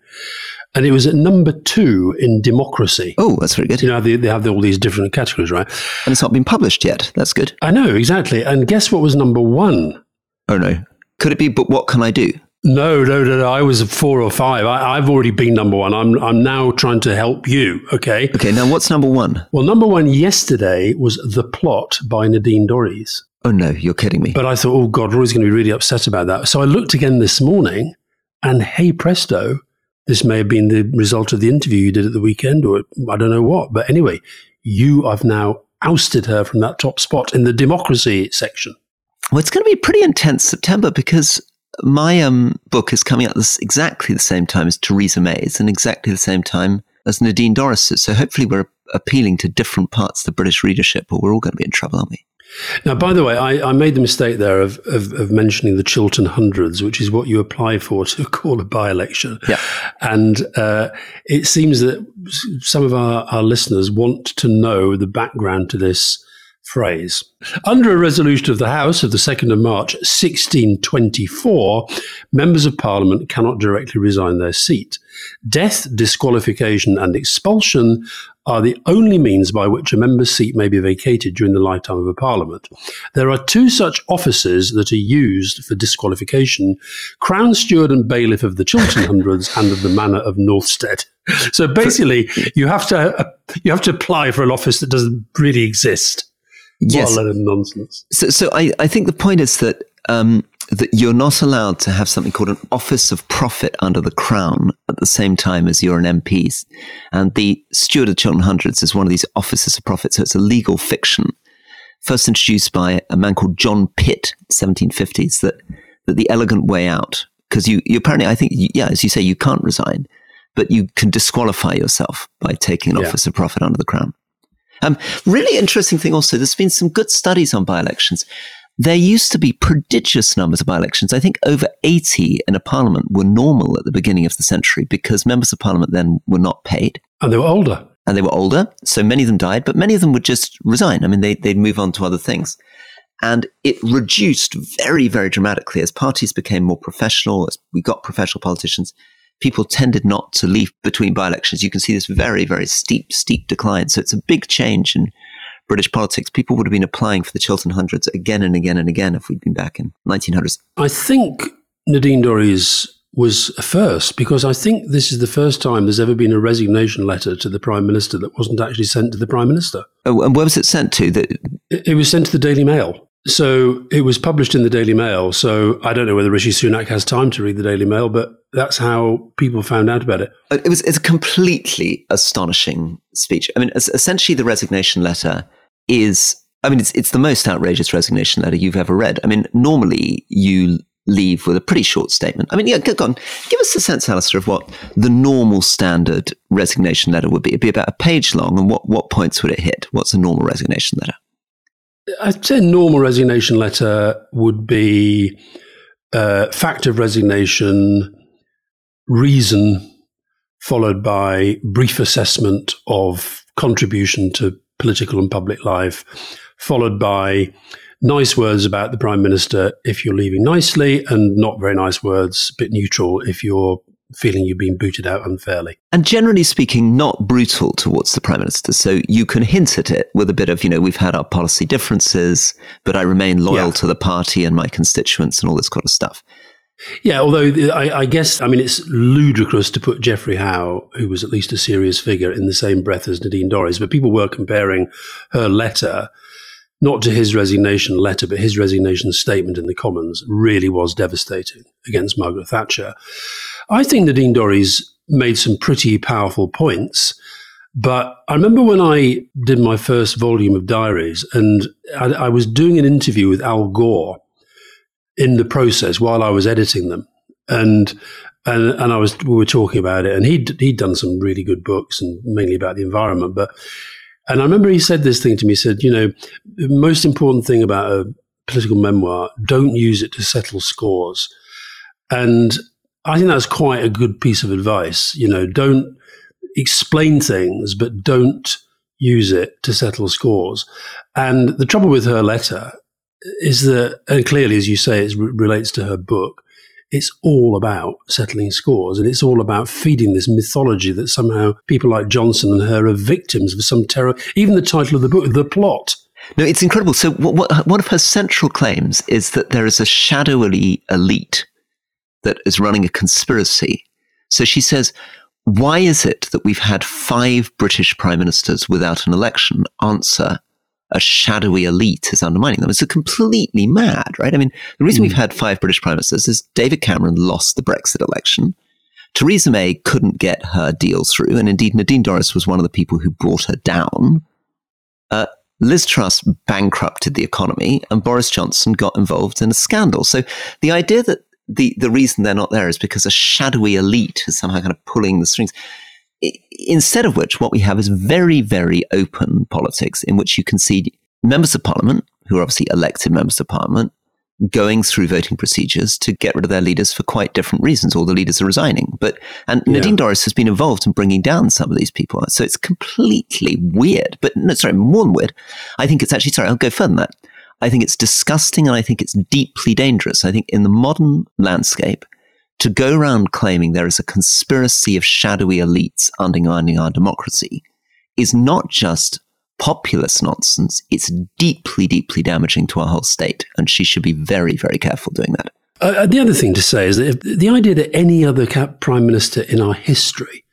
And it was at number two in democracy. Oh, that's very good. You know, they, they have all these different categories, right? And it's not been published yet. That's good. I know, exactly. And guess what was number one? Oh, no. Could it be, but what can I do? No, no, no, no. I was four or five. I, have already been number one. I'm, I'm now trying to help you. Okay. Okay. Now, what's number one? Well, number one yesterday was The Plot by Nadine Dorries. Oh, no, you're kidding me. But I thought, oh, God, Rory's going to be really upset about that. So I looked again this morning, and hey presto, this may have been the result of the interview you did at the weekend, or I don't know what. But anyway, you have now ousted her from that top spot in the democracy section. Well, it's going to be pretty intense September because my um, book is coming out this exactly the same time as Theresa May's and exactly the same time as Nadine Dorries's. So hopefully we're appealing to different parts of the British readership, or we're all going to be in trouble, aren't we? Now, by the way, I, I made the mistake there of, of, of, mentioning the Chiltern Hundreds, which is what you apply for to call a by election. Yeah. And uh, it seems that some of our, our listeners want to know the background to this phrase. Under a resolution of the House of the 2nd of March 1624, members of Parliament cannot directly resign their seat. Death, disqualification, and expulsion are the only means by which a member's seat may be vacated during the lifetime of a parliament. There are two such offices that are used for disqualification Crown Steward and Bailiff of the Chiltern Hundreds and of the Manor of Northstead. So basically, you have to uh, you have to apply for an office that doesn't really exist. Yes. What a load of nonsense. So, so I, I think the point is that um, that you're not allowed to have something called an office of profit under the crown at the same time as you're an MP. And the Steward of Chiltern Hundreds is one of these offices of profit. So it's a legal fiction, first introduced by a man called John Pitt, 1750s, that, that the elegant way out, because you, you apparently, I think, yeah, as you say, you can't resign, but you can disqualify yourself by taking an yeah. office of profit under the crown. Um, really interesting thing also, there's been some good studies on by elections. There used to be prodigious numbers of by elections. I think over 80 in a parliament were normal at the beginning of the century because members of parliament then were not paid. And they were older. And they were older. So many of them died, but many of them would just resign. I mean, they, they'd move on to other things. And it reduced very, very dramatically as parties became more professional, as we got professional politicians. People tended not to leave between by elections. You can see this very, very steep, steep decline. So it's a big change in British politics, people would have been applying for the Chiltern Hundreds again and again and again if we'd been back in 1900s. I think Nadine Dorries was a first because I think this is the first time there's ever been a resignation letter to the Prime Minister that wasn't actually sent to the Prime Minister. Oh, and where was it sent to? The- it, it was sent to the Daily Mail. So it was published in the Daily Mail. So I don't know whether Rishi Sunak has time to read the Daily Mail, but that's how people found out about it. It was it's a completely astonishing speech. I mean, essentially, the resignation letter is. I mean, it's it's the most outrageous resignation letter you've ever read. I mean, normally you leave with a pretty short statement. I mean, yeah, go on. Give us a sense, Alastair, of what the normal standard resignation letter would be. It'd be about a page long, and what, what points would it hit? What's a normal resignation letter? I'd say a normal resignation letter would be uh, fact of resignation, reason, followed by brief assessment of contribution to political and public life, followed by nice words about the prime minister if you're leaving nicely, and not very nice words, a bit neutral if you're feeling you've been booted out unfairly. And generally speaking, not brutal towards the Prime Minister. So you can hint at it with a bit of, you know, we've had our policy differences, but I remain loyal yeah. to the party and my constituents and all this kind of stuff. Yeah, although I, I, guess, I mean, it's ludicrous to put Geoffrey Howe, who was at least a serious figure, in the same breath as Nadine Dorries, but people were comparing her letter, not to his resignation letter, but his resignation statement in the Commons really was devastating against Margaret Thatcher. I think Nadine Dorries made some pretty powerful points. But I remember when I did my first volume of diaries, and I, I, was doing an interview with Al Gore in the process while I was editing them, and and and I was we were talking about it, and he'd he'd done some really good books, and mainly about the environment. But and I remember he said this thing to me. He said, you know, the most important thing about a political memoir, don't use it to settle scores. And I think that's quite a good piece of advice. You know, don't explain things, but don't use it to settle scores. And the trouble with her letter is that, and clearly, as you say, it relates to her book. It's all about settling scores, and it's all about feeding this mythology that somehow people like Johnson and her are victims of some terror. Even the title of the book, The Plot. No, it's incredible. So, what, what, one of her central claims is that there is a shadowy elite that is running a conspiracy. So she says, why is it that we've had five British prime ministers without an election? Answer, a shadowy elite is undermining them. It's completely mad, right? I mean, the reason mm. we've hmm. had five British prime ministers is David Cameron lost the Brexit election. Theresa May couldn't get her deal through, and indeed Nadine Dorries was one of the people who brought her down. Uh, Liz Truss bankrupted the economy and Boris Johnson got involved in a scandal. So the idea that the, the reason they're not there is because a shadowy elite is somehow kind of pulling the strings. Instead of which, what we have is very, very open politics in which you can see members of parliament, who are obviously elected members of parliament, going through voting procedures to get rid of their leaders for quite different reasons. All the leaders are resigning. But and yeah. Nadine Dorries has been involved in bringing down some of these people. So it's completely weird. But no, sorry, more than weird. I think it's actually sorry. I'll go further than that. I think it's disgusting and I think it's deeply dangerous. I think in the modern landscape, to go around claiming there is a conspiracy of shadowy elites undermining our democracy is not just populist nonsense, it's deeply, deeply damaging to our whole state. And she should be very, very careful doing that. Uh, uh the other thing to say is that the idea that any other prime minister in our history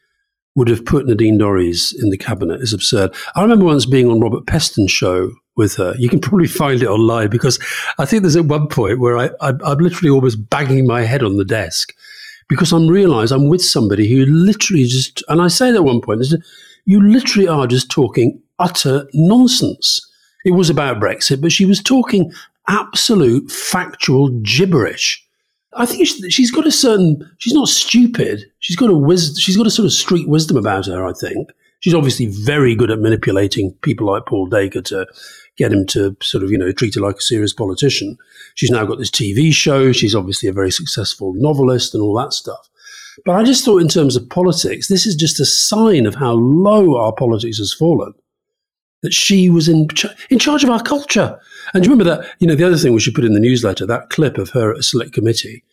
would have put Nadine Dorries in the cabinet is absurd. I remember once being on Robert Peston's show with her. You can probably find it online because I think there's at one point where I, I, I'm literally almost banging my head on the desk because I'm realised I'm with somebody who literally just, and I say that at one point, you literally are just talking utter nonsense. It was about Brexit, but she was talking absolute factual gibberish. I think she's got a certain. She's not stupid. She's got a wisdom. She's got a sort of street wisdom about her. I think she's obviously very good at manipulating people like Paul Dacre to get him to sort of you know treat her like a serious politician. She's now got this TV show. She's obviously a very successful novelist and all that stuff. But I just thought, in terms of politics, this is just a sign of how low our politics has fallen that she was in in charge of our culture. And do you remember that? You know, the other thing we should put in the newsletter that clip of her at a select committee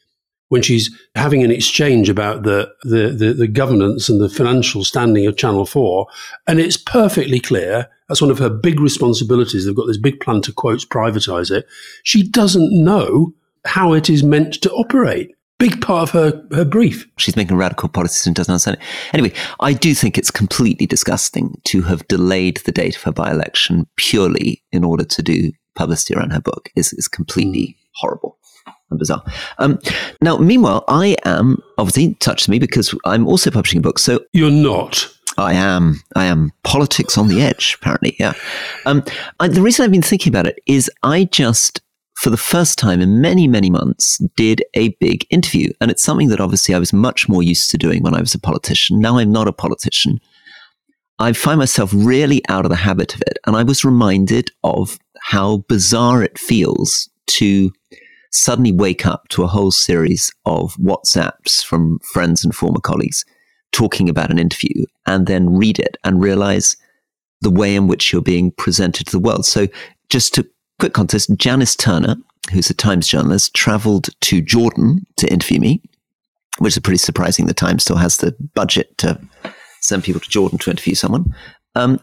when she's having an exchange about the, the, the, the, governance and the financial standing of Channel 4. And it's perfectly clear that's one of her big responsibilities. They've got this big plan to, quotes, privatize it. She doesn't know how it is meant to operate big part of her, her brief. She's making radical policies and doesn't understand it. Anyway, I do think it's completely disgusting to have delayed the date of her by election purely in order to do publicity around her book. is is completely hmm. horrible and bizarre. Um, now, meanwhile, I am obviously touched me because I'm also publishing a book. So you're not. I am. I am politics on the edge. Apparently, yeah. Um, I, the reason I've been thinking about it is I just for the first time in many, many months, did a big interview. And it's something that obviously I was much more used to doing when I was a politician. Now I'm not a politician. I find myself really out of the habit of it. And I was reminded of how bizarre it feels to suddenly wake up to a whole series of WhatsApps from friends and former colleagues talking about an interview and then read it and realize the way in which you're being presented to the world. So just to quick context Janice Turner, who's a Times journalist, traveled to Jordan to interview me, which is pretty surprising. The Times still has the budget to send people to Jordan to interview someone. Um,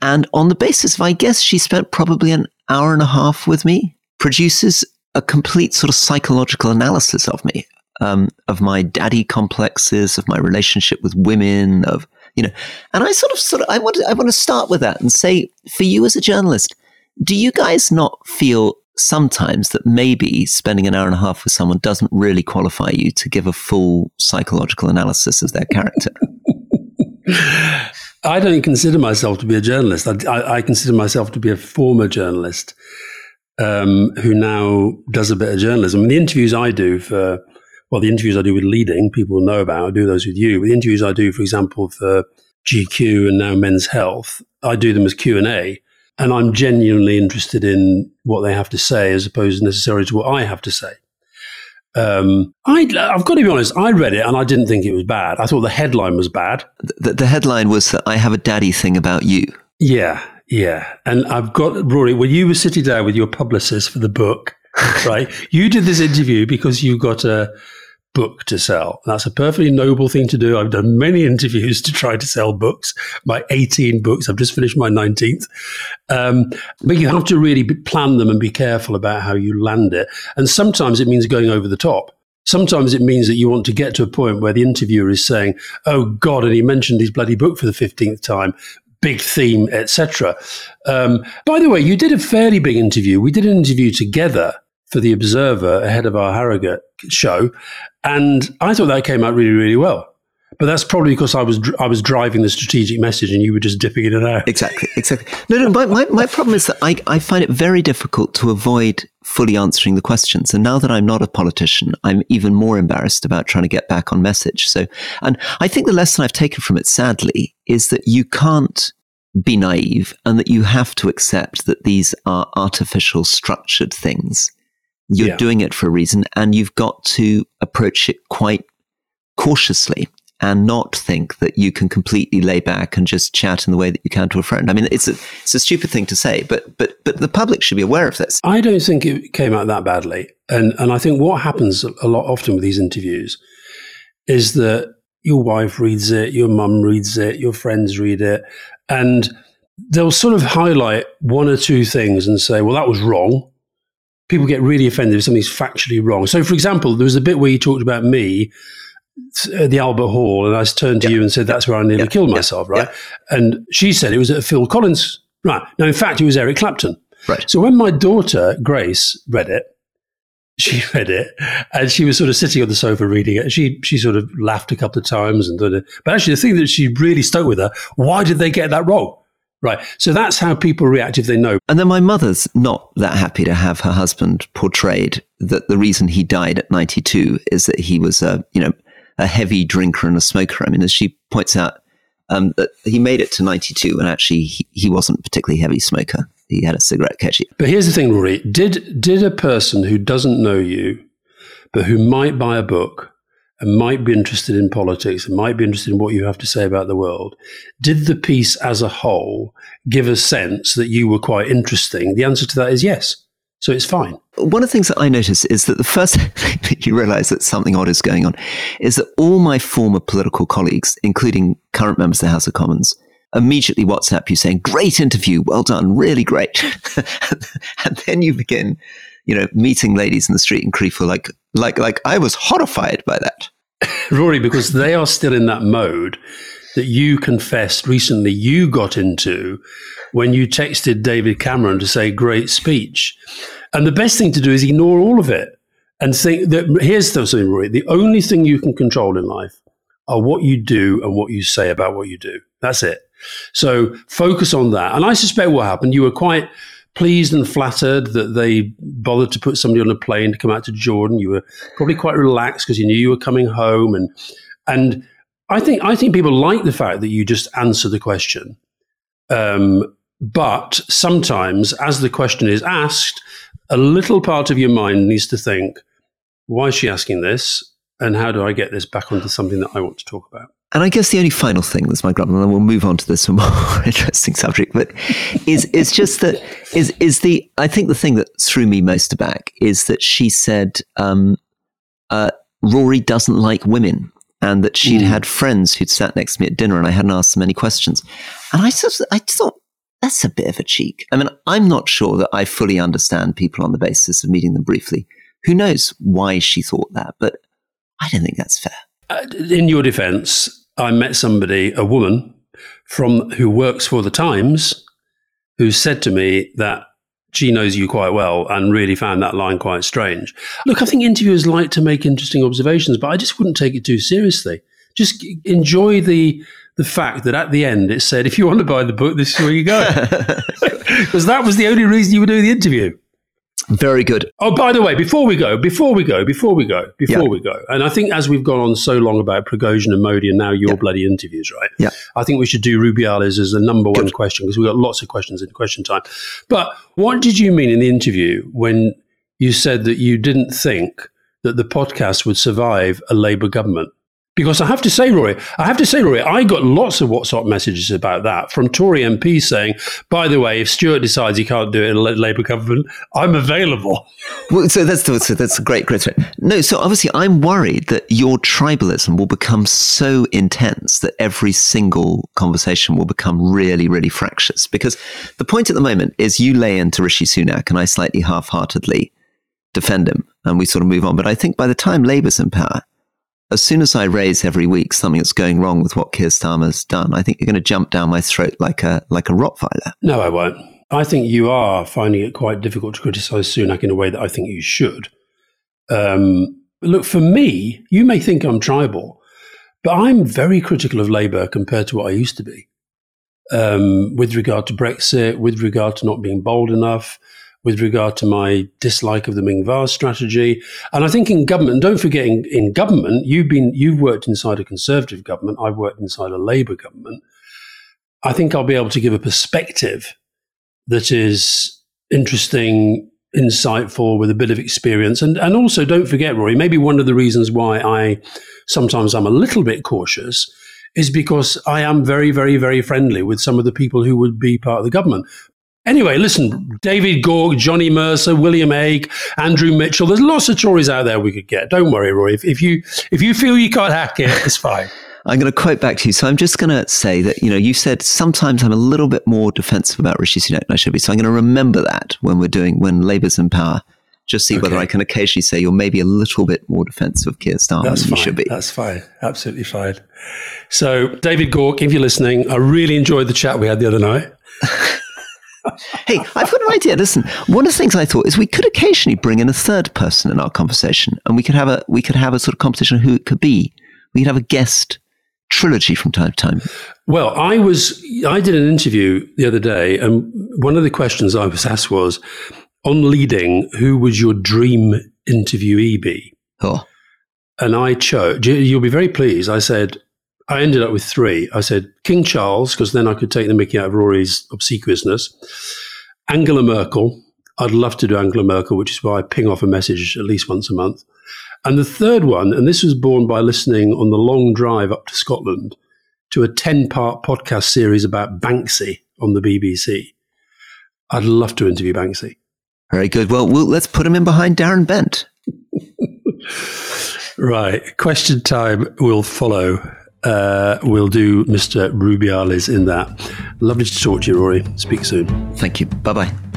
and on the basis of, I guess, she spent probably an hour and a half with me, produces a complete sort of psychological analysis of me, um, of my daddy complexes, of my relationship with women, of you know. And I sort of, sort of, I want, to, I want to start with that and say, for you as a journalist, do you guys not feel sometimes that maybe spending an hour and a half with someone doesn't really qualify you to give a full psychological analysis of their character? I don't consider myself to be a journalist. I, I, I consider myself to be a former journalist um, who now does a bit of journalism. And the interviews I do for, well, the interviews I do with leading, people know about. I do those with you. But the interviews I do, for example, for GQ and now Men's Health, I do them as Q and A and I'm genuinely interested in what they have to say as opposed necessarily to what I have to say. Um, I, have got to be honest. I read it and I didn't think it was bad. I thought the headline was bad. The, the headline was that I have a daddy thing about you. Yeah, yeah. And I've got Rory. When you were sitting down with your publicist for the book, right? you did this interview because you got a book to sell. That's a perfectly noble thing to do. I've done many interviews to try to sell books, my 18 books. I've just finished my 19th. Um, but you have to really plan them and be careful about how you land it. And sometimes it means going over the top. Sometimes it means that you want to get to a point where the interviewer is saying, "Oh God," and he mentioned his bloody book for the fifteenth time big theme, etc. Um, by the way, you did a fairly big interview. We did an interview together for the Observer ahead of our Harrogate show, and I thought that came out really, really well. But that's probably because I was I was driving the strategic message and you were just dipping in and out. Exactly, exactly. No, no. My, my, my problem is that I, I find it very difficult to avoid fully answering the questions. And now that I'm not a politician, I'm even more embarrassed about trying to get back on message. So, and I think the lesson I've taken from it, sadly, is that you can't be naive and that you have to accept that these are artificial structured things. You're Yeah. doing it for a reason and you've got to approach it quite cautiously and not think that you can completely lay back and just chat in the way that you can to a friend. I mean, it's a, it's a stupid thing to say, but, but, but the public should be aware of this. I don't think it came out that badly. And and I think what happens a lot often with these interviews is that your wife reads it, your mum reads it, your friends read it, and they'll sort of highlight one or two things and say, well, that was wrong. People get really offended if something's factually wrong. So, for example, there was a bit where you talked about me Uh, the Albert Hall, and I turned to you and said, that's where I nearly Yeah. killed Yeah. myself, right? And she said it was at Phil Collins. Right. Now, in fact, it was Eric Clapton. Right. So when my daughter Grace read it, she read it, and she was sort of sitting on the sofa reading it. She she sort of laughed a couple of times, and did it. but actually, the thing that she really stuck with her: why did they get that wrong? Right. So that's how people react if they know. And then my mother's not that happy to have her husband portrayed that the reason he died at 92 is that he was a, you know, a heavy drinker and a smoker. I mean, as she points out, um, that he made it to 92 and actually he, he wasn't particularly heavy smoker. He had a cigarette catchy. But here's the thing, Rory: did did a person who doesn't know you, but who might buy a book and might be interested in politics and might be interested in what you have to say about the world, did the piece as a whole give a sense that you were quite interesting? The answer to that is yes. So it's fine. One of the things that I notice is that the first thing that you realize that something odd is going on is that all my former political colleagues, including current members of the House of Commons, immediately WhatsApp you saying, great interview, well done, really great. and then you begin, you know, meeting ladies in the street in Creeful like, like, like I was horrified by that. Rory, because they are still in that mode that you confessed recently you got into when you texted David Cameron to say great speech. And the best thing to do is ignore all of it and think that here's the something, Rory. The only thing you can control in life are what you do and what you say about what you do. That's it. So focus on that. And I suspect what happened, you were quite pleased and flattered that they bothered to put somebody on a plane to come out to Jordan. You were probably quite relaxed because you knew you were coming home and and I think I think people like the fact that you just answer the question. Um, but sometimes, as the question is asked, a little part of your mind needs to think, why is she asking this? And how do I get this back onto something that I want to talk about? And I guess the only final thing that's my grumble, and then we'll move on to this more interesting subject, but is is just that is is the I think the thing that threw me most aback is that she said um, uh, Rory doesn't like women, and that she'd Mm. had friends who'd sat next to me at dinner, and I hadn't asked them any questions, and I sort of, I thought that's a bit of a cheek. I mean, I'm not sure that I fully understand people on the basis of meeting them briefly. Who knows why she thought that, but I don't think that's fair. Uh, in your defense, I met somebody, a woman from who works for the Times, who said to me that she knows you quite well and really found that line quite strange. Look, I think interviewers like to make interesting observations, but I just wouldn't take it too seriously. Just enjoy the the fact that at the end it said, if you want to buy the book, this is where you go. Because that was the only reason you were doing the interview. Very good. Oh, by the way, before we go, before we go, before we go, before Yeah. we go, and I think as we've gone on so long about Prigozhin and Modi and now your Yeah. bloody interviews, right? Yeah. I think we should do Rubiales as the number one Good. question because we've got lots of questions in question time. But what did you mean in the interview when you said that you didn't think that the podcast would survive a Labour government? Because I have to say, Rory, I have to say, Rory, I got lots of WhatsApp messages about that from Tory MPs saying, by the way, if Stewart decides he can't do it in a Labour government, I'm available. Well, so that's so that's a great, great. No, so obviously, I'm worried that your tribalism will become so intense that every single conversation will become really, really fractious. Because the point at the moment is you lay into Rishi Sunak, and I slightly half-heartedly defend him, and we sort of move on. But I think by the time Labour's in power, as soon as I raise every week something that's going wrong with what Keir Starmer's done, I think you're going to jump down my throat like a like a Rottweiler. No, I won't. I think you are finding it quite difficult to criticise Sunak in a way that I think you should. Um, look, for me, you may think I'm tribal, But I'm very critical of Labour compared to what I used to be um, with regard to Brexit, with regard to not being bold enough, with regard to my dislike of the Ming Vase strategy. And I think in government, don't forget in, in government, you've been you've worked inside a conservative government, I've worked inside a Labour government. I think I'll be able to give a perspective that is interesting, insightful, with a bit of experience. And and also don't forget, Rory, maybe one of the reasons why I sometimes I'm a little bit cautious is because I am very, very, very friendly with some of the people who would be part of the government. Anyway, listen, David Gauke, Johnny Mercer, William Hague, Andrew Mitchell. There's lots of Tories out there we could get. Don't worry, Roy. If, if you if you feel you can't hack it, it's fine. I'm going to quote back to you. So I'm just going to say that, you know, you said sometimes I'm a little bit more defensive about Rishi Sunak than I should be. So I'm going to remember that when we're doing, when Labour's in power. Just see okay. whether I can occasionally say you're maybe a little bit more defensive of Keir Starmer That's than fine. you should be. That's fine. Absolutely fine. So, David Gauke, if you're listening, I really enjoyed the chat we had the other night. hey, I've got an idea. Listen, one of the things I thought is we could occasionally bring in a third person in our conversation, and we could have a we could have a sort of competition of who it could be. We could have a guest trilogy from time to time. Well, I was I did an interview the other day, and one of the questions I was asked was on leading, who would your dream interviewee be? Oh. And I chose. You'll be very pleased. I said I ended up with three. I said King Charles, because then I could take the mickey out of Rory's obsequiousness. Angela Merkel. I'd love to do Angela Merkel, which is why I ping off a message at least once a month. And the third one, and this was born by listening on the long drive up to Scotland to a 10 part podcast series about Banksy on the BBC. I'd love to interview Banksy. Very good. Well, well let's put him in behind Darren Bent. right. Question time will follow uh, we'll do Mr. Rubiales in that. Lovely to talk to you, Rory. Speak soon. Thank you. Bye bye.